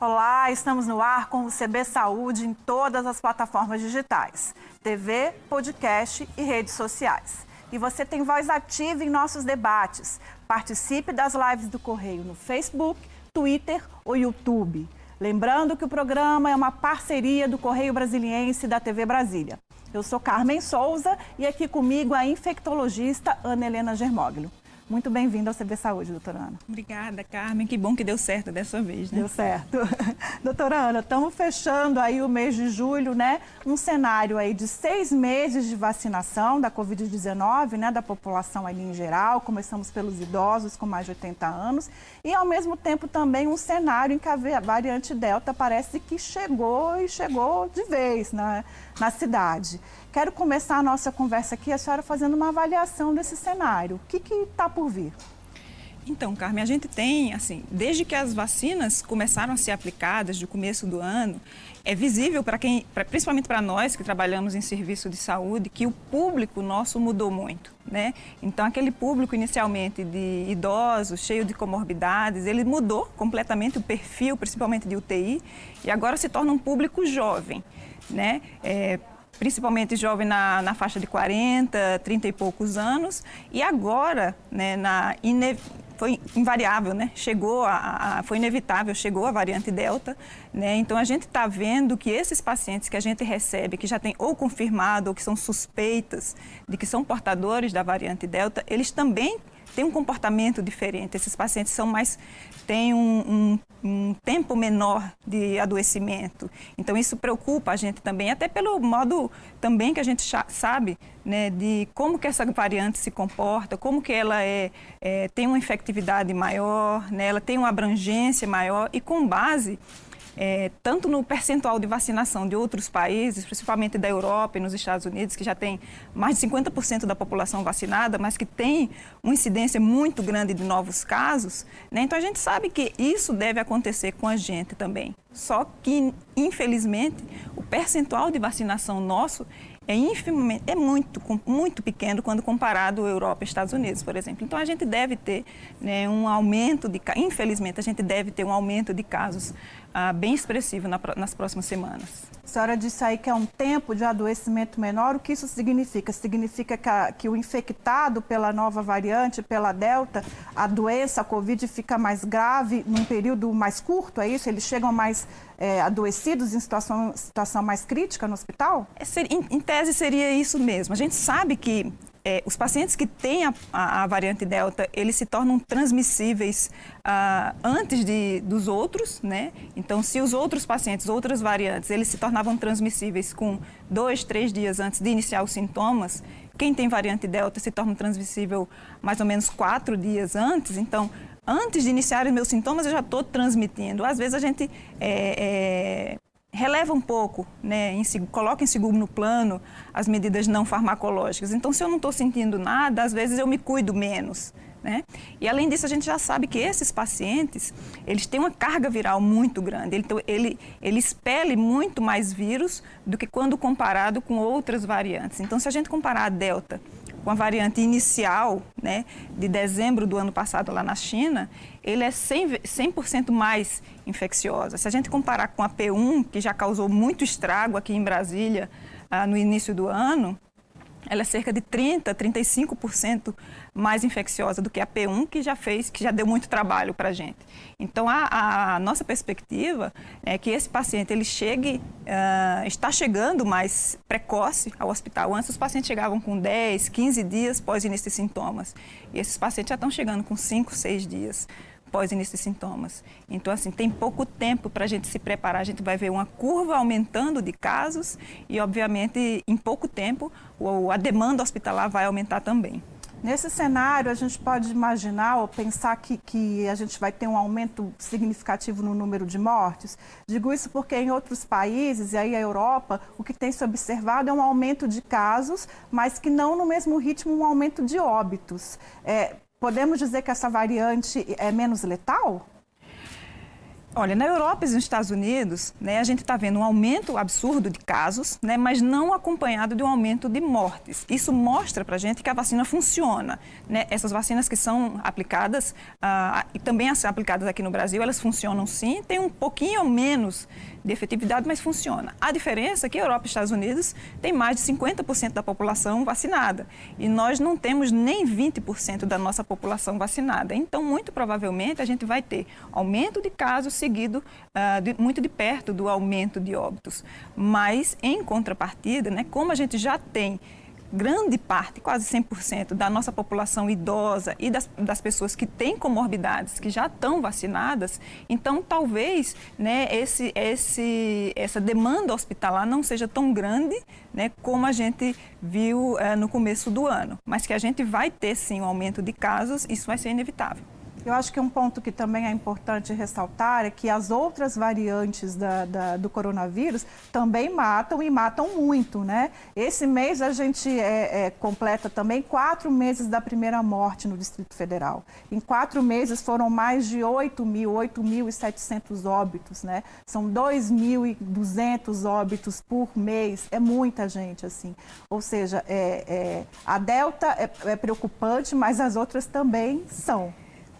Olá, estamos no ar com o CB Saúde em todas as plataformas digitais, TV, podcast e redes sociais. E você tem voz ativa em nossos debates. Participe das lives do Correio no Facebook, Twitter ou YouTube. Lembrando que o programa é uma parceria do Correio Brasiliense e da TV Brasília. Eu sou Carmen Souza e aqui comigo a infectologista Ana Helena Germoglio. Muito bem-vinda ao CB Saúde, doutora Ana. Obrigada, Carmen. Que bom que deu certo dessa vez, né? Deu certo. doutora Ana, estamos fechando aí o mês de julho, né? Um cenário aí de seis meses de vacinação da Covid-19, né? Da população ali em geral. Começamos pelos idosos com mais de 80 anos. E, ao mesmo tempo, também um cenário em que a variante Delta parece que chegou e chegou de vez na, na cidade. Quero começar a nossa conversa aqui, a senhora fazendo uma avaliação desse cenário. O que está por vir? Então, Carmen, a gente tem, assim, desde que as vacinas começaram a ser aplicadas, no começo do ano, é visível para quem, pra, principalmente para nós que trabalhamos em serviço de saúde, que o público nosso mudou muito, né? Então, aquele público inicialmente de idosos, cheio de comorbidades, ele mudou completamente o perfil, principalmente de UTI, e agora se torna um público jovem, né? É, principalmente jovem na, na faixa de 40, 30 e poucos anos, e agora, né, na ine... foi invariável, né? Chegou a, a, foi inevitável, chegou a variante Delta, né? Então a gente está vendo que esses pacientes que a gente recebe, que já tem ou confirmado ou que são suspeitas de que são portadores da variante Delta, eles também têm um comportamento diferente. Esses pacientes são mais têm um, um, um, tempo menor de adoecimento. Então isso preocupa a gente também, até pelo modo também que a gente sabe né, de como que essa variante se comporta, como que ela é, é tem uma infectividade maior, né, ela tem uma abrangência maior e com base é, tanto no percentual de vacinação de outros países, principalmente da Europa e nos Estados Unidos, que já tem mais de 50% da população vacinada, mas que tem uma incidência muito grande de novos casos, né? então a gente sabe que isso deve acontecer com a gente também. Só que, infelizmente, o percentual de vacinação nosso é é muito, muito pequeno quando comparado à Europa e Estados Unidos, por exemplo. Então a gente deve ter né, um aumento de, infelizmente, a gente deve ter um aumento de casos ah, bem expressivo na, nas próximas semanas. A senhora disse aí que é um tempo de adoecimento menor. O que isso significa? Significa que, a, que o infectado pela nova variante, pela Delta, a doença, a Covid, fica mais grave num período mais curto, é isso? Eles chegam mais é, adoecidos em situação, situação mais crítica no hospital? É, em, em tese seria isso mesmo. A gente sabe que é, os pacientes que têm a, a, a, variante Delta, eles se tornam transmissíveis ah, antes de, dos outros, né? Então, se os outros pacientes, outras variantes, eles se tornavam transmissíveis com dois, três dias antes de iniciar os sintomas, quem tem variante Delta se torna transmissível mais ou menos quatro dias antes. Então, antes de iniciar os meus sintomas, eu já estou transmitindo. Às vezes a gente é, é, releva um pouco, né, em, coloca em segundo plano as medidas não farmacológicas. Então, se eu não estou sentindo nada, às vezes eu me cuido menos. Né? E além disso, a gente já sabe que esses pacientes, eles têm uma carga viral muito grande. Ele, ele, ele expele muito mais vírus do que quando comparado com outras variantes. Então, se a gente comparar a Delta com a variante inicial, né, de dezembro do ano passado lá na China, ele é 100%, 100 mais infecciosa. Se a gente comparar com a P1, que já causou muito estrago aqui em Brasília ah, no início do ano, ela é cerca de 30, 35% mais infecciosa do que a P1, que já fez, que já deu muito trabalho para a gente. Então, a, a, nossa perspectiva é que esse paciente ele chegue, uh, está chegando mais precoce ao hospital. Antes, os pacientes chegavam com 10, 15 dias pós início de sintomas. E esses pacientes já estão chegando com 5, 6 dias pós de sintomas. Então, assim, tem pouco tempo para a gente se preparar. A gente vai ver uma curva aumentando de casos e, obviamente, em pouco tempo, a demanda hospitalar vai aumentar também. Nesse cenário, a gente pode imaginar ou pensar que, que a gente vai ter um aumento significativo no número de mortes? Digo isso porque em outros países, e aí a Europa, o que tem se observado é um aumento de casos, mas que não no mesmo ritmo um aumento de óbitos. É, Podemos dizer que essa variante é menos letal? Olha, na Europa e nos Estados Unidos, né, a gente está vendo um aumento absurdo de casos, né, mas não acompanhado de um aumento de mortes. Isso mostra para a gente que a vacina funciona. Né? Essas vacinas que são aplicadas, ah, e também as aplicadas aqui no Brasil, elas funcionam sim, tem um pouquinho menos de efetividade, mas funciona. A diferença é que a Europa e Estados Unidos tem mais de 50% da população vacinada e nós não temos nem 20% da nossa população vacinada. Então, muito provavelmente, a gente vai ter aumento de casos seguido uh, de, muito de perto do aumento de óbitos. Mas, em contrapartida, né, como a gente já tem grande parte, quase 100% da nossa população idosa e das, das pessoas que têm comorbidades, que já estão vacinadas, então talvez né, esse, esse, essa demanda hospitalar não seja tão grande né, como a gente viu é, no começo do ano. Mas que a gente vai ter sim um aumento de casos, isso vai ser inevitável. Eu acho que um ponto que também é importante ressaltar é que as outras variantes da, da, do coronavírus também matam e matam muito, né? Esse mês a gente é, é, completa também quatro meses da primeira morte no Distrito Federal. Em quatro meses foram mais de 8 mil, 8.700 óbitos, né? São 2.200 óbitos por mês, é muita gente, assim. Ou seja, é, é a Delta é, é preocupante, mas as outras também são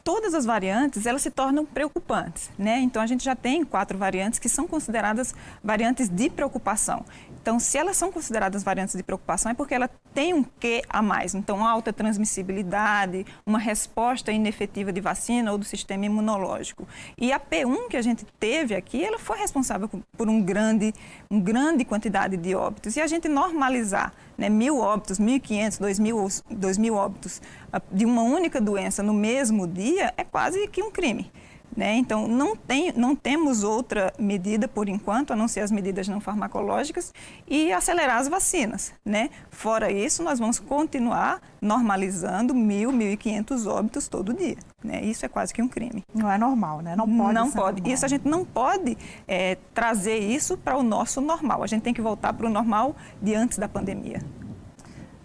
todas as variantes elas se tornam preocupantes, né? Então a gente já tem quatro variantes que são consideradas variantes de preocupação. Então, se elas são consideradas variantes de preocupação, é porque ela tem um quê a mais. Então, alta transmissibilidade, uma resposta inefetiva de vacina ou do sistema imunológico. E a P1 que a gente teve aqui, ela foi responsável por um grande, uma grande quantidade de óbitos. E a gente normalizar né, mil óbitos, 1.500, 2.000, 2.000 óbitos ah, de uma única doença no mesmo dia é quase que um crime. Né? Então, não, tem, não temos outra medida por enquanto, a não ser as medidas não farmacológicas, e acelerar as vacinas. Né? Fora isso, nós vamos continuar normalizando mil, mil e quinhentos óbitos todo dia. Né? Isso é quase que um crime. Não é normal, né? Não pode. Não pode. Normal. Isso a gente não pode é, trazer isso para o nosso normal. A gente tem que voltar para o normal de antes da pandemia.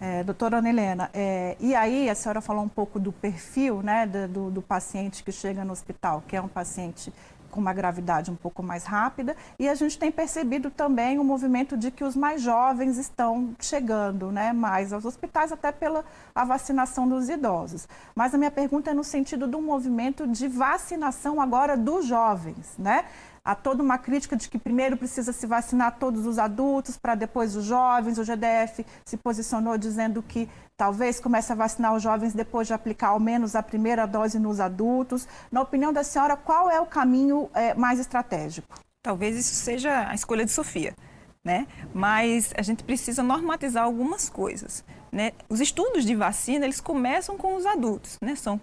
É, doutora Ana Helena, é, e aí a senhora falou um pouco do perfil né, do, do, paciente que chega no hospital, que é um paciente com uma gravidade um pouco mais rápida, e a gente tem percebido também o movimento de que os mais jovens estão chegando né, mais aos hospitais, até pela a vacinação dos idosos. Mas a minha pergunta é no sentido do movimento de vacinação agora dos jovens, né? Há toda uma crítica de que primeiro precisa se vacinar todos os adultos, para depois os jovens. O GDF se posicionou dizendo que talvez comece a vacinar os jovens depois de aplicar ao menos a primeira dose nos adultos. Na opinião da senhora, qual é o caminho é, mais estratégico? Talvez isso seja a escolha de Sofia. Né? Mas a gente precisa normatizar algumas coisas. Né? Os estudos de vacina eles começam com os adultos, né? São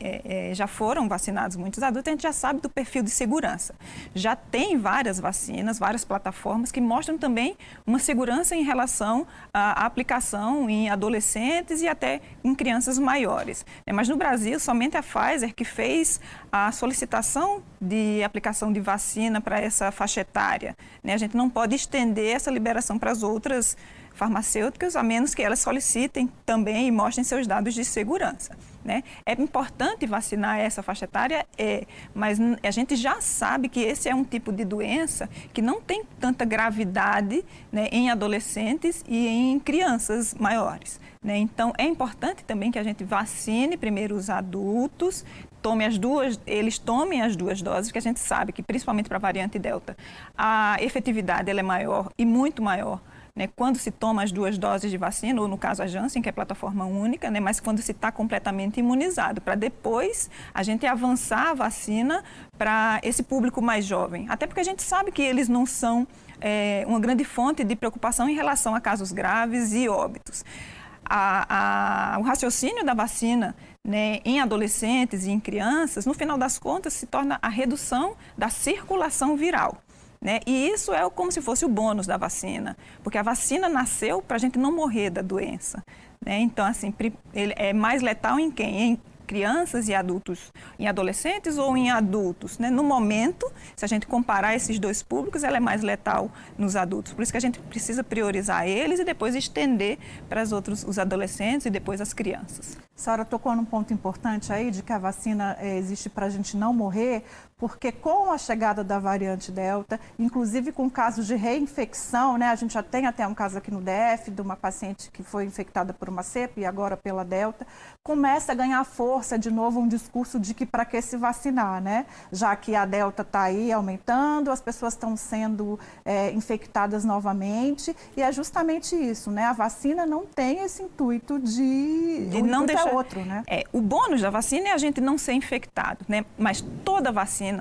é, é, já foram vacinados muitos adultos, a gente já sabe do perfil de segurança. Já tem várias vacinas, várias plataformas que mostram também uma segurança em relação à aplicação em adolescentes e até em crianças maiores. É, mas no Brasil, somente a Pfizer que fez a solicitação de aplicação de vacina para essa faixa etária. Né? A gente não pode estender essa liberação para as outras farmacêuticas, a menos que elas solicitem também e mostrem seus dados de segurança. Né? É importante vacinar essa faixa etária, é, mas a gente já sabe que esse é um tipo de doença que não tem tanta gravidade né, em adolescentes e em crianças maiores. Né? Então, é importante também que a gente vacine primeiro os adultos, tome as duas, eles tomem as duas doses, porque a gente sabe que, principalmente para a variante Delta, a efetividade ela é maior e muito maior né, quando se toma as duas doses de vacina, ou no caso a Janssen, que é plataforma única, né, mas quando se está completamente imunizado, para depois a gente avançar a vacina para esse público mais jovem. Até porque a gente sabe que eles não são é, uma grande fonte de preocupação em relação a casos graves e óbitos. A, a, o raciocínio da vacina né, em adolescentes e em crianças, no final das contas, se torna a redução da circulação viral. Né? E isso é como se fosse o bônus da vacina, porque a vacina nasceu para a gente não morrer da doença. Né? Então, assim, ele é mais letal em quem? Em crianças e adultos, em adolescentes ou em adultos. Né? No momento, se a gente comparar esses dois públicos, ela é mais letal nos adultos. Por isso que a gente precisa priorizar eles e depois estender para os outros, os adolescentes e depois as crianças. A senhora tocou num ponto importante aí de que a vacina é, existe para a gente não morrer, porque com a chegada da variante Delta, inclusive com casos de reinfecção, né, a gente já tem até um caso aqui no DF de uma paciente que foi infectada por uma cepa e agora pela Delta, começa a ganhar força de novo um discurso de que para que se vacinar, né? Já que a Delta está aí aumentando, as pessoas estão sendo é, infectadas novamente e é justamente isso, né? A vacina não tem esse intuito de, de não deixar outro, né? É, o bônus da vacina é a gente não ser infectado, né? Mas toda vacina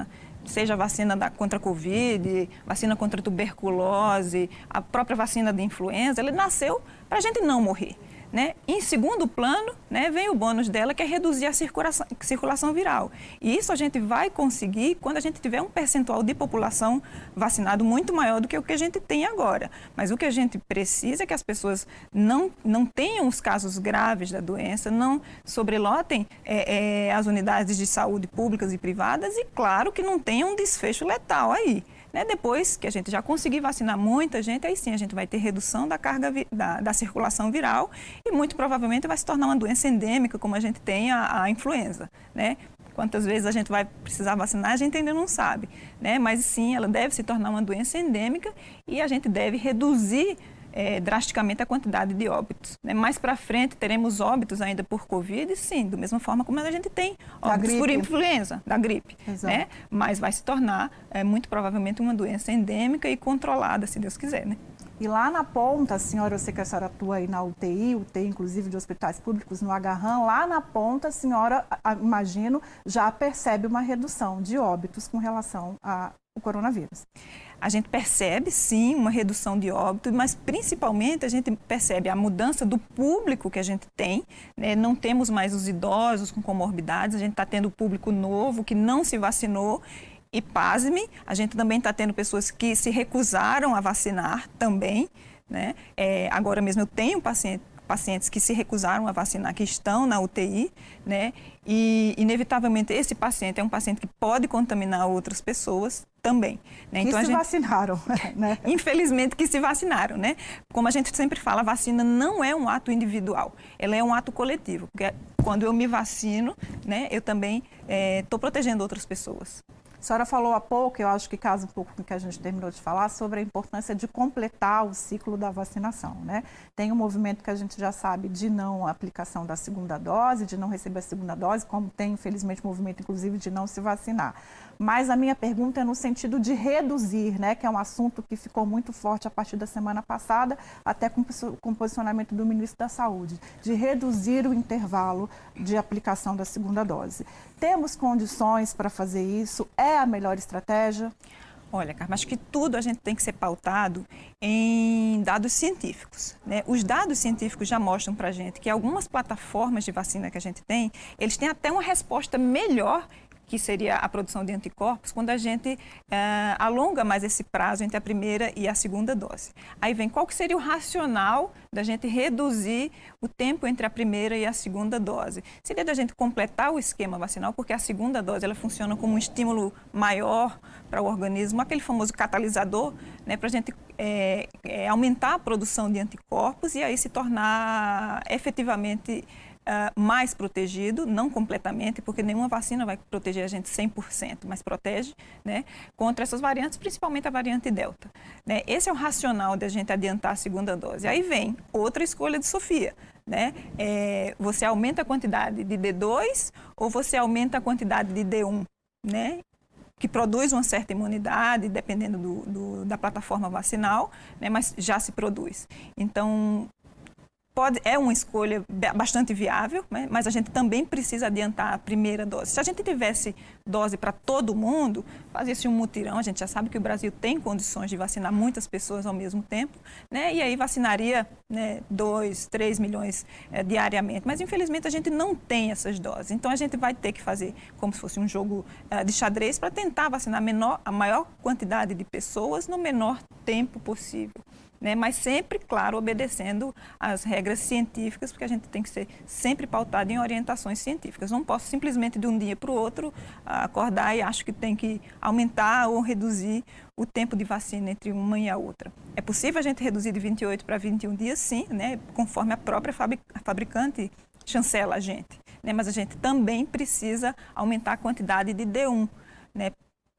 seja a vacina da, contra a Covid, vacina contra a tuberculose, a própria vacina de influenza, ela nasceu para a gente não morrer. Né? Em segundo plano, né, vem o bônus dela, que é reduzir a circulação, circulação, viral. E isso a gente vai conseguir quando a gente tiver um percentual de população vacinado muito maior do que o que a gente tem agora. Mas o que a gente precisa é que as pessoas não, não tenham os casos graves da doença, não sobrelotem é, é, as unidades de saúde públicas e privadas e, claro, que não tenham um desfecho letal aí. Né? Depois que a gente já conseguir vacinar muita gente, aí sim a gente vai ter redução da carga da, da, circulação viral e muito provavelmente vai se tornar uma doença endêmica, como a gente tem a, a influenza. Né? Quantas vezes a gente vai precisar vacinar, a gente ainda não sabe. Né? Mas sim, ela deve se tornar uma doença endêmica e a gente deve reduzir é, drasticamente a quantidade de óbitos. Né? Mais para frente teremos óbitos ainda por Covid, sim, da mesma forma como a gente tem óbitos por influenza, da gripe. Né? Mas vai se tornar, é, muito provavelmente, uma doença endêmica e controlada, se Deus quiser. Né? E lá na ponta, a senhora, eu sei que a senhora atua aí na UTI, UTI inclusive de hospitais públicos no Agarram, lá na ponta a senhora, imagino, já percebe uma redução de óbitos com relação ao coronavírus a gente percebe sim uma redução de óbito, mas principalmente a gente percebe a mudança do público que a gente tem. Né? Não temos mais os idosos com comorbidades, a gente está tendo público novo que não se vacinou. E pasme, a gente também está tendo pessoas que se recusaram a vacinar também. Né? É, agora mesmo eu tenho paciente, pacientes que se recusaram a vacinar, que estão na UTI, né? E, inevitavelmente, esse paciente é um paciente que pode contaminar outras pessoas também. Né? Então, que se gente... vacinaram, né? Infelizmente que se vacinaram, né? Como a gente sempre fala, a vacina não é um ato individual, ela é um ato coletivo. Porque quando eu me vacino, né, eu também estou é, protegendo outras pessoas. A senhora falou há pouco, eu acho que casa um pouco com o que a gente terminou de falar, sobre a importância de completar o ciclo da vacinação. Né? Tem um movimento que a gente já sabe de não aplicação da segunda dose, de não receber a segunda dose, como tem, infelizmente, movimento, inclusive, de não se vacinar mas a minha pergunta é no sentido de reduzir, né, que é um assunto que ficou muito forte a partir da semana passada, até com, o posicionamento do ministro da Saúde, de reduzir o intervalo de aplicação da segunda dose. Temos condições para fazer isso? É a melhor estratégia? Olha, Carmen, acho que tudo a gente tem que ser pautado em dados científicos. Né? Os dados científicos já mostram para a gente que algumas plataformas de vacina que a gente tem, eles têm até uma resposta melhor que seria a produção de anticorpos, quando a gente é, alonga mais esse prazo entre a primeira e a segunda dose. Aí vem qual que seria o racional da gente reduzir o tempo entre a primeira e a segunda dose. Seria da gente completar o esquema vacinal, porque a segunda dose ela funciona como um estímulo maior para o organismo, aquele famoso catalisador, né, para a gente é, é, aumentar a produção de anticorpos e aí se tornar efetivamente uh, mais protegido, não completamente, porque nenhuma vacina vai proteger a gente 100%, mas protege né, contra essas variantes, principalmente a variante Delta. Né? Esse é o racional de a gente adiantar a segunda dose. Aí vem outra escolha de Sofia. Né? É, você aumenta a quantidade de D2 ou você aumenta a quantidade de D1? Né? que produz uma certa imunidade, dependendo do, do, da plataforma vacinal, né, mas já se produz. Então, pode, é uma escolha bastante viável, né? mas a gente também precisa adiantar a primeira dose. Se a gente tivesse dose para todo mundo, fazia-se um mutirão, a gente já sabe que o Brasil tem condições de vacinar muitas pessoas ao mesmo tempo, né? e aí vacinaria 2, né, 3 milhões é, diariamente. Mas, infelizmente, a gente não tem essas doses. Então, a gente vai ter que fazer como se fosse um jogo é, de xadrez para tentar vacinar menor, a maior quantidade de pessoas no menor tempo possível né? mas sempre, claro, obedecendo às regras científicas, porque a gente tem que ser sempre pautado em orientações científicas. Não posso simplesmente de um dia para o outro acordar e acho que tem que aumentar ou reduzir o tempo de vacina entre uma e a outra. É possível a gente reduzir de 28 para 21 dias, sim, né? conforme a própria fabricante chancela a gente, né? mas a gente também precisa aumentar a quantidade de D1. Né?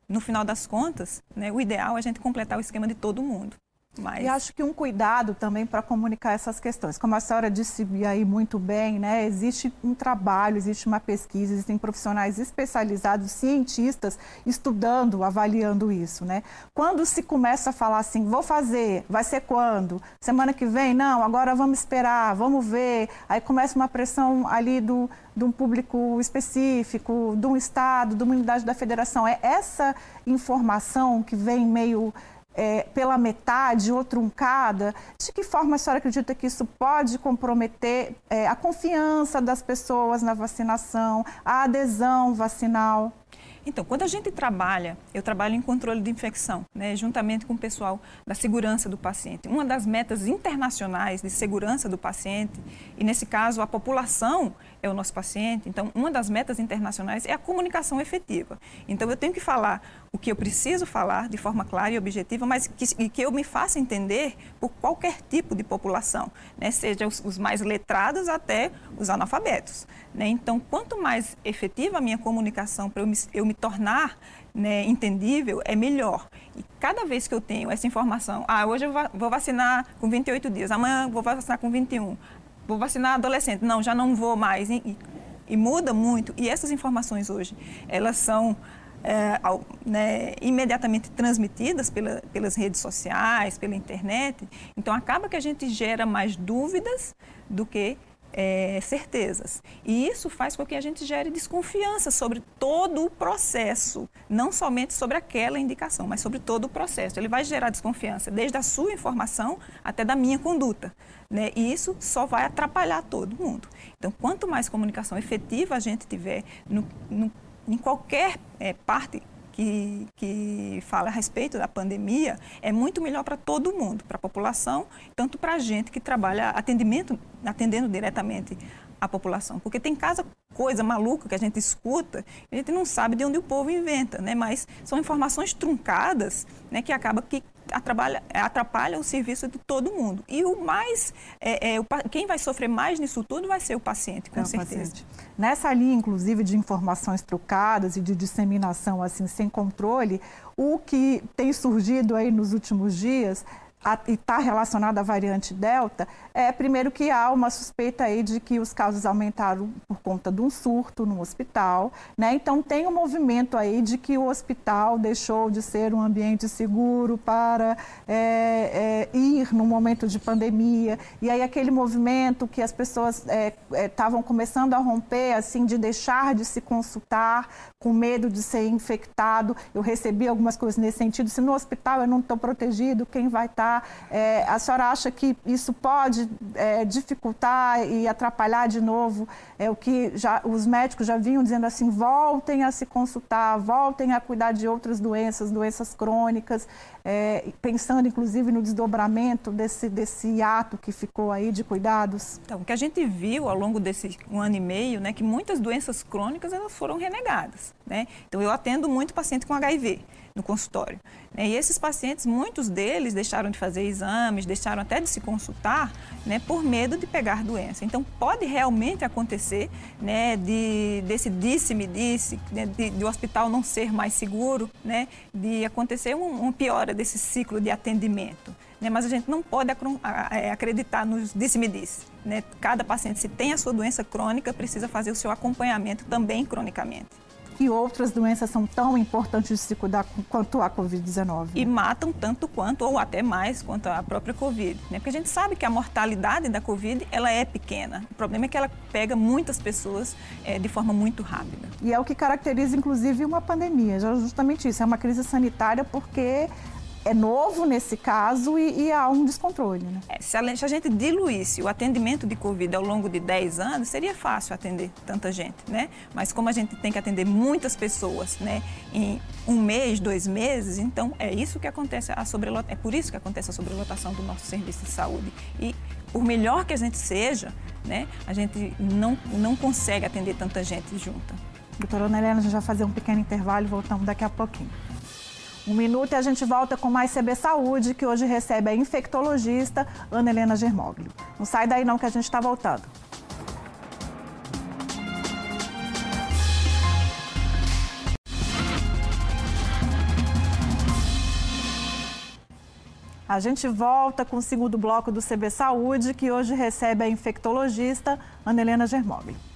No final das contas, né, o ideal é a gente completar o esquema de todo mundo. Mas... E acho que um cuidado também para comunicar essas questões. Como a senhora disse aí muito bem, né, existe um trabalho, existe uma pesquisa, existem profissionais especializados, cientistas, estudando, avaliando isso. Né? Quando se começa a falar assim, vou fazer, vai ser quando? Semana que vem? Não, agora vamos esperar, vamos ver. Aí começa uma pressão ali do, de um público específico, de um estado, de uma unidade da federação. É essa informação que vem meio é, pela metade ou truncada, de que forma a senhora acredita que isso pode comprometer é, a confiança das pessoas na vacinação, a adesão vacinal? Então, quando a gente trabalha, eu trabalho em controle de infecção, né, juntamente com o pessoal da segurança do paciente. Uma das metas internacionais de segurança do paciente, e nesse caso a população é o nosso paciente, então uma das metas internacionais é a comunicação efetiva. Então eu tenho que falar o que eu preciso falar de forma clara e objetiva, mas que, que eu me faça entender por qualquer tipo de população, né? seja os, os mais letrados até os analfabetos. Né? Então, quanto mais efetiva a minha comunicação para eu me, eu me tornar né, entendível, é melhor. E cada vez que eu tenho essa informação, ah, hoje eu vou vacinar com 28 dias, amanhã vou vacinar com 21, vou vacinar adolescente, não, já não vou mais. E, e muda muito. E essas informações hoje, elas são é, né, imediatamente transmitidas pela, pelas redes sociais, pela internet. Então, acaba que a gente gera mais dúvidas do que é, certezas. E isso faz com que a gente gere desconfiança sobre todo o processo, não somente sobre aquela indicação, mas sobre todo o processo. Ele vai gerar desconfiança, desde a sua informação até da minha conduta. Né? E isso só vai atrapalhar todo mundo. Então, quanto mais comunicação efetiva a gente tiver no, no, em qualquer é, parte que, que fala a respeito da pandemia é muito melhor para todo mundo, para a população, tanto para a gente que trabalha atendimento, atendendo diretamente a população. Porque tem casa, coisa maluca que a gente escuta, a gente não sabe de onde o povo inventa, né? Mas são informações truncadas, né? Que acaba que atrapalha, atrapalha o serviço de todo mundo. E o mais, é, é, o, quem vai sofrer mais nisso tudo vai ser o paciente, com é certeza. Paciente. Nessa linha, inclusive, de informações trocadas e de disseminação assim sem controle, o que tem surgido aí nos últimos dias e está relacionado à variante Delta, é primeiro que há uma suspeita aí de que os casos aumentaram por conta de um surto no hospital, né? Então tem um movimento aí de que o hospital deixou de ser um ambiente seguro para é, é, ir no momento de pandemia. E aí aquele movimento que as pessoas estavam é, é começando a romper, assim, de deixar de se consultar com medo de ser infectado. Eu recebi algumas coisas nesse sentido. Se no hospital eu não estou protegido, quem vai estar? Tá? É, a senhora acha que isso pode é, dificultar e atrapalhar de novo é, o que já, os médicos já vinham dizendo assim, voltem a se consultar, voltem a cuidar de outras doenças, doenças crônicas, é, pensando inclusive no desdobramento desse, desse ato que ficou aí de cuidados? Então, o que a gente viu ao longo desse um ano e meio, né, que muitas doenças crônicas elas foram renegadas. Né? Então, eu atendo muito paciente com HIV no consultório. Né? E esses pacientes, muitos deles deixaram de fazer exames, deixaram até de se consultar né, por medo de pegar doença. Então, pode realmente acontecer né, de, desse disse-me disse, né, de, de, o hospital não ser mais seguro, né, de acontecer uma um piora desse ciclo de atendimento. Né? Mas a gente não pode é, acreditar nos disse-me disse. Né? Cada paciente, se tem a sua doença crônica, precisa fazer o seu acompanhamento também cronicamente que outras doenças são tão importantes de se cuidar quanto a Covid-19. E matam tanto quanto, ou até mais, quanto a própria Covid. Né? Porque a gente sabe que a mortalidade da Covid ela é pequena. O problema é que ela pega muitas pessoas é, de forma muito rápida. E é o que caracteriza, inclusive, uma pandemia. Justamente isso, é uma crise sanitária porque é novo nesse caso e, e há um descontrole. Né? É, se, a, se, a, gente diluísse o atendimento de Covid ao longo de 10 anos, seria fácil atender tanta gente, né? Mas como a gente tem que atender muitas pessoas né, em um mês, dois meses, então é isso que acontece, a sobrelota, é por isso que acontece a sobrelotação do nosso serviço de saúde. E por melhor que a gente seja, né, a gente não, não consegue atender tanta gente junta. Doutora Ana Helena, a gente vai fazer um pequeno intervalo e voltamos daqui a pouquinho. Um minuto e a gente volta com mais CB Saúde, que hoje recebe a infectologista Ana Helena Germoglio. Não sai daí não que a gente está voltando. A gente volta com o segundo bloco do CB Saúde, que hoje recebe a infectologista Ana Helena Germoglio.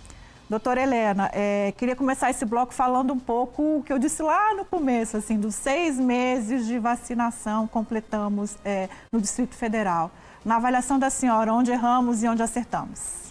Doutora Helena, é, queria começar esse bloco falando um pouco o que eu disse lá no começo, assim, dos seis meses de vacinação completamos é, no Distrito Federal. Na avaliação da senhora, onde erramos e onde acertamos?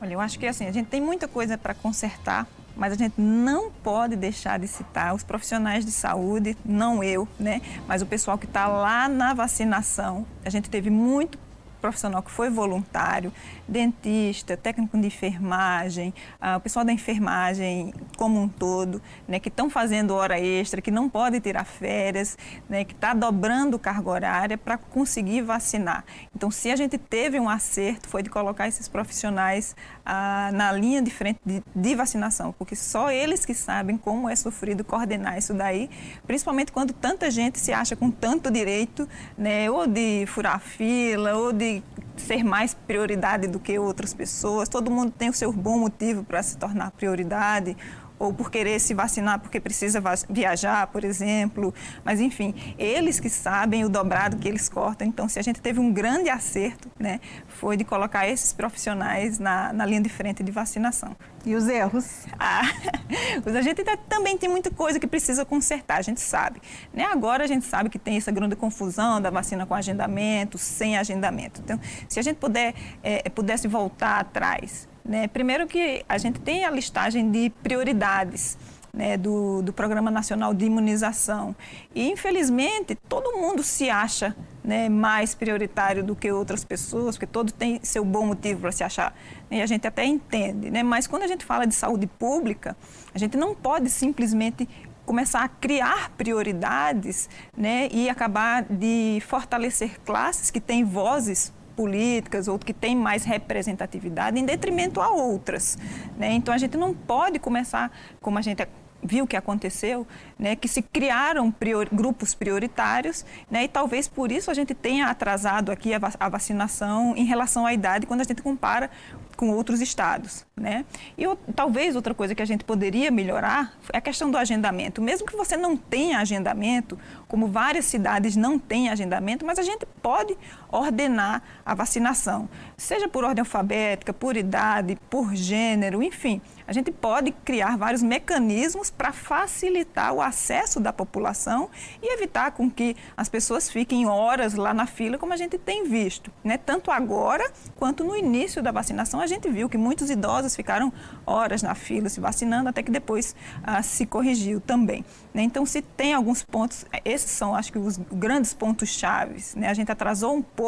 Olha, eu acho que assim, a gente tem muita coisa para consertar, mas a gente não pode deixar de citar os profissionais de saúde, não eu, né, mas o pessoal que está lá na vacinação. A gente teve muito profissional que foi voluntário, dentista, técnico de enfermagem, ah, o pessoal da enfermagem como um todo, né, que estão fazendo hora extra, que não pode tirar férias, né, que está dobrando carga horária para conseguir vacinar. Então, se a gente teve um acerto, foi de colocar esses profissionais ah, na linha de frente de, de vacinação, porque só eles que sabem como é sofrido coordenar isso daí, principalmente quando tanta gente se acha com tanto direito, né, ou de furar fila, ou de ser mais prioridade do que outras pessoas. Todo mundo tem o seu bom motivo para se tornar prioridade ou por querer se vacinar porque precisa viajar, por exemplo. Mas, enfim, eles que sabem o dobrado que eles cortam. Então, se a gente teve um grande acerto, né, foi de colocar esses profissionais na, na linha de frente de vacinação. E os erros? Ah, a gente também tem muita coisa que precisa consertar, a gente sabe. Né? Agora a gente sabe que tem essa grande confusão da vacina com agendamento, sem agendamento. Então, se a gente puder, é, pudesse voltar atrás, né? Primeiro que a gente tem a listagem de prioridades. Né, do, do, Programa Nacional de Imunização. E, infelizmente, todo mundo se acha né, mais prioritário do que outras pessoas, porque todo tem seu bom motivo para se achar. E a gente até entende. Né? Mas, quando a gente fala de saúde pública, a gente não pode simplesmente começar a criar prioridades né, e acabar de fortalecer classes que têm vozes políticas ou que têm mais representatividade em detrimento a outras. Né? Então a gente não pode começar, como a gente viu que aconteceu, né, que se criaram prior, grupos prioritários, né, e talvez por isso a gente tenha atrasado aqui a, a, vacinação em relação à idade quando a gente compara com outros estados, né? E talvez outra coisa que a gente poderia melhorar é a questão do agendamento. Mesmo que você não tenha agendamento, como várias cidades não têm agendamento, mas a gente pode ordenar a vacinação, seja por ordem alfabética, por idade, por gênero, enfim. A gente pode criar vários mecanismos para facilitar o acesso da população e evitar com que as pessoas fiquem horas lá na fila, como a gente tem visto, né? Tanto agora quanto no início da vacinação a gente viu que muitos idosos ficaram horas na fila se vacinando, até que depois ah, se corrigiu também. Né? Então, se tem alguns pontos, esses são, acho que, os grandes pontos chaves. Né? A gente atrasou um pouco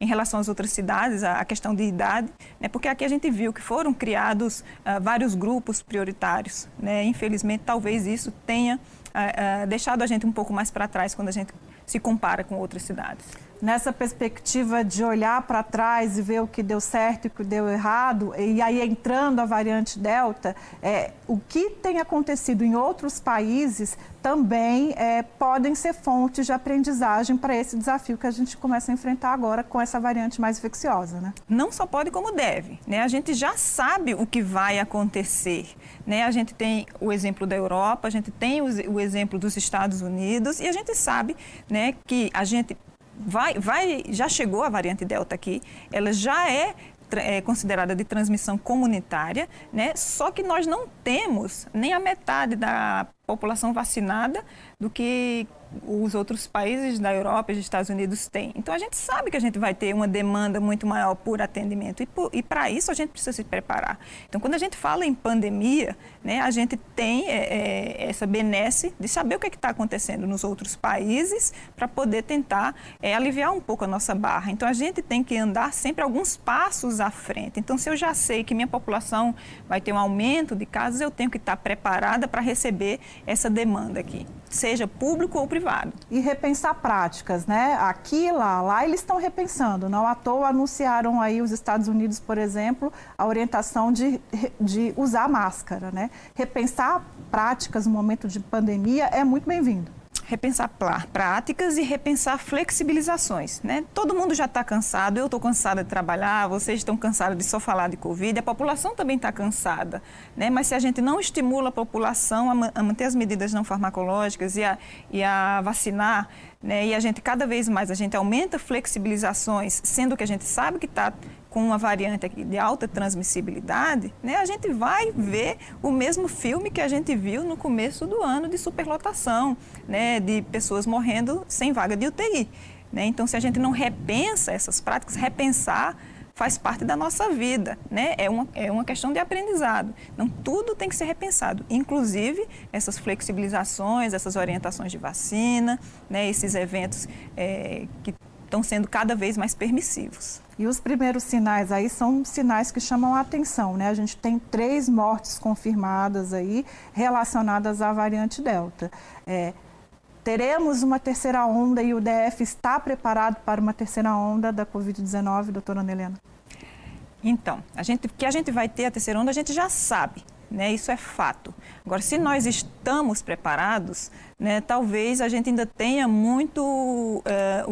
em relação às outras cidades, a, questão de idade, né, porque aqui a gente viu que foram criados uh, vários grupos prioritários. Né, infelizmente, talvez isso tenha uh, uh, deixado a gente um pouco mais para trás quando a gente se compara com outras cidades nessa perspectiva de olhar para trás e ver o que deu certo e o que deu errado, e aí entrando a variante Delta, é, o que tem acontecido em outros países também é, podem ser fontes de aprendizagem para esse desafio que a gente começa a enfrentar agora com essa variante mais infecciosa, né? Não só pode, como deve. Né? A gente já sabe o que vai acontecer. Né? A gente tem o exemplo da Europa, a gente tem o, exemplo dos Estados Unidos e a gente sabe né, que a gente vai, vai, já chegou a variante Delta aqui, ela já é é considerada de transmissão comunitária, né? Só que nós não temos nem a metade da população vacinada do que os outros países da Europa e dos Estados Unidos têm. Então a gente sabe que a gente vai ter uma demanda muito maior por atendimento e, para isso a gente precisa se preparar. Então quando a gente fala em pandemia, né, a gente tem é, é, essa benesse de saber o que é está acontecendo nos outros países para poder tentar é, aliviar um pouco a nossa barra. Então a gente tem que andar sempre alguns passos à frente. Então se eu já sei que minha população vai ter um aumento de casos, eu tenho que estar preparada para receber essa demanda aqui, seja público ou privado. E repensar práticas, né? Aqui e lá, lá eles estão repensando. Não à toa anunciaram aí os Estados Unidos, por exemplo, a orientação de, de usar máscara, né? Repensar práticas no momento de pandemia é muito bem-vindo. Repensar práticas e repensar flexibilizações. Né? Todo mundo já está cansado, eu estou cansada de trabalhar, vocês estão cansados de só falar de Covid, a população também está cansada. Né? Mas se a gente não estimula a população a, a manter as medidas não farmacológicas e a, e a vacinar, né? e a gente cada vez mais a gente aumenta flexibilizações, sendo que a gente sabe que está com uma variante de alta transmissibilidade, né, a gente vai ver o mesmo filme que a gente viu no começo do ano de superlotação, né, de pessoas morrendo sem vaga de UTI. Né? Então, se a gente não repensa essas práticas, repensar faz parte da nossa vida, né? É uma, é uma questão de aprendizado. Então, tudo tem que ser repensado, inclusive essas flexibilizações, essas orientações de vacina, né? esses eventos é, que estão sendo cada vez mais permissivos. E os primeiros sinais aí são sinais que chamam a atenção, né? A gente tem três mortes confirmadas aí relacionadas à variante Delta. É, teremos uma terceira onda e o DF está preparado para uma terceira onda da Covid-19, doutora Ana Helena? Então, a gente, que a gente vai ter a terceira onda, a gente já sabe, né? Isso é fato. Agora, se nós estamos preparados, né, talvez a gente ainda tenha muito uh,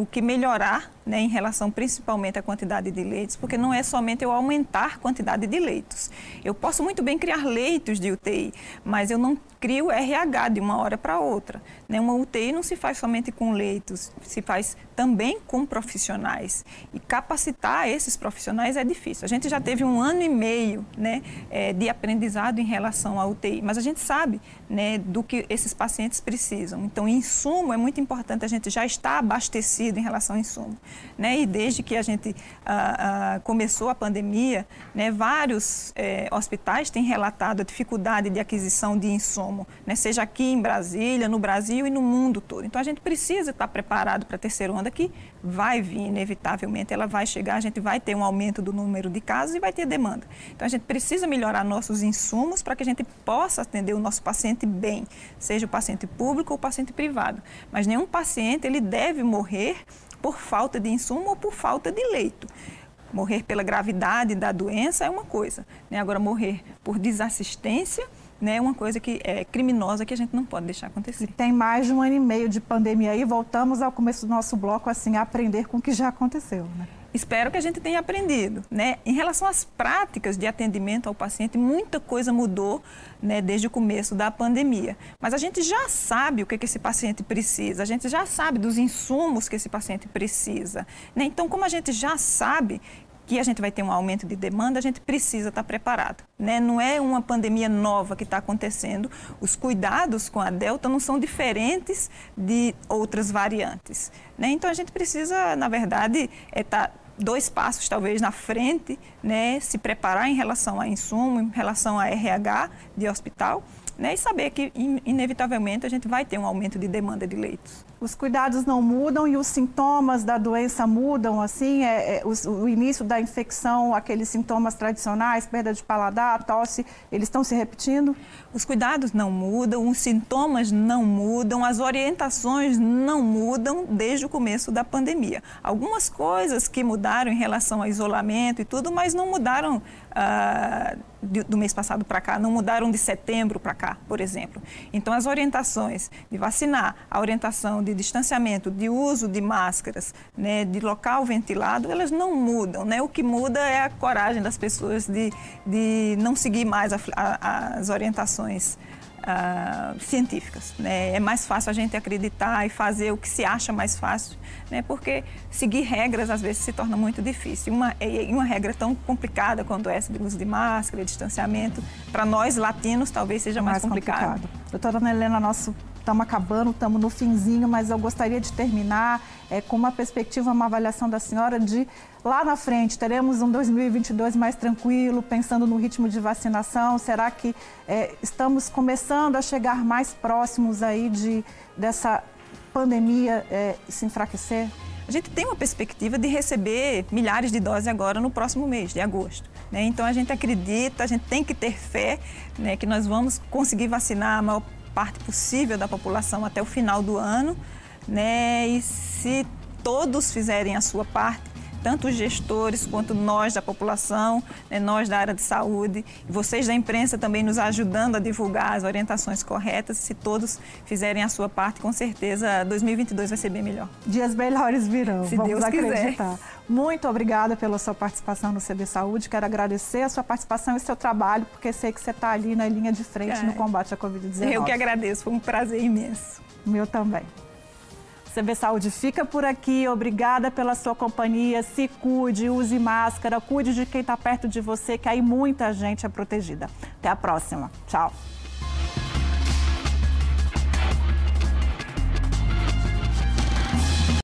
o que melhorar né, em relação principalmente à quantidade de leitos, porque não é somente eu aumentar a quantidade de leitos. Eu posso muito bem criar leitos de UTI, mas eu não crio RH de uma hora para outra. Né? Uma UTI não se faz somente com leitos, se faz também com profissionais. E capacitar esses profissionais é difícil. A gente já teve um ano e meio né, é, de aprendizado em relação à UTI, mas a gente sabe né, do que esses pacientes precisam. Então, insumo é muito importante a gente já estar abastecido em relação ao insumo. Né? E desde que a gente ah, ah, começou a pandemia, né, vários eh, hospitais têm relatado a dificuldade de aquisição de insumo, né, seja aqui em Brasília, no Brasil e no mundo todo. Então, a gente precisa estar preparado para a terceira onda que vai vir, inevitavelmente, ela vai chegar, a gente vai ter um aumento do número de casos e vai ter demanda. Então, a gente precisa melhorar nossos insumos para que a gente possa atender o nosso paciente bem, seja o paciente público ou o paciente privado. Mas nenhum paciente ele deve morrer por falta de insumo ou por falta de leito. Morrer pela gravidade da doença é uma coisa, né? agora morrer por desassistência né, é uma coisa que é criminosa que a gente não pode deixar acontecer. Tem mais de um ano e meio de pandemia aí, voltamos ao começo do nosso bloco assim, a aprender com o que já aconteceu. Né? espero que a gente tenha aprendido. Né? Em relação às práticas de atendimento ao paciente, muita coisa mudou né, desde o começo da pandemia. Mas a gente já sabe o que, que esse paciente precisa, a gente já sabe dos insumos que esse paciente precisa. Né? Então, como a gente já sabe que a gente vai ter um aumento de demanda, a gente precisa estar preparado. Né? Não é uma pandemia nova que está acontecendo. Os cuidados com a Delta não são diferentes de outras variantes. Né? Então a gente precisa, na verdade, estar. É tá dois passos talvez na frente, né, se preparar em relação a insumo, em relação a RH de hospital, né, e saber que inevitavelmente a gente vai ter um aumento de demanda de leitos os cuidados não mudam e os sintomas da doença mudam, assim, é, é o início da infecção, aqueles sintomas tradicionais, perda de paladar, tosse, eles estão se repetindo? Os cuidados não mudam, os sintomas não mudam, as orientações não mudam desde o começo da pandemia. Algumas coisas que mudaram em relação ao isolamento e tudo, mas não mudaram ah, do mês passado para cá, não mudaram de setembro para cá, por exemplo. Então, as orientações de vacinar, a orientação de distanciamento, de uso de máscaras, né, de local ventilado, elas não mudam. Né? O que muda é a coragem das pessoas de, de não seguir mais a, a, as orientações uh, científicas. Né? É mais fácil a gente acreditar e fazer o que se acha mais fácil, né? porque seguir regras às vezes se torna muito difícil. Uma, e uma regra tão complicada quanto essa de uso de máscara, de distanciamento, para nós latinos talvez seja mais, mais complicado. complicado. Doutora Ana Helena, nosso estamos acabando, estamos no finzinho, mas eu gostaria de terminar é, com uma perspectiva, uma avaliação da senhora de lá na frente, teremos um 2022 mais tranquilo, pensando no ritmo de vacinação? Será que é, estamos começando a chegar mais próximos aí de, dessa pandemia é, se enfraquecer? A gente tem uma perspectiva de receber milhares de doses agora no próximo mês, de agosto. Né? Então a gente acredita, a gente tem que ter fé né, que nós vamos conseguir vacinar a maior parte possível da população até o final do ano, né? E se todos fizerem a sua parte, tanto os gestores quanto nós da população, né, nós da área de saúde, e vocês da imprensa também nos ajudando a divulgar as orientações corretas. Se todos fizerem a sua parte, com certeza 2022 vai ser bem melhor. Dias melhores virão, Se vamos Deus acreditar. quiser. Muito obrigada pela sua participação no CB Saúde. Quero agradecer a sua participação e o seu trabalho, porque sei que você está ali na linha de frente É. no combate à Covid-19. Eu que agradeço, foi um prazer imenso. Meu também. CB Saúde fica por aqui. Obrigada pela sua companhia. Se cuide, use máscara, cuide de quem está perto de você, que aí muita gente é protegida. Até a próxima. Tchau.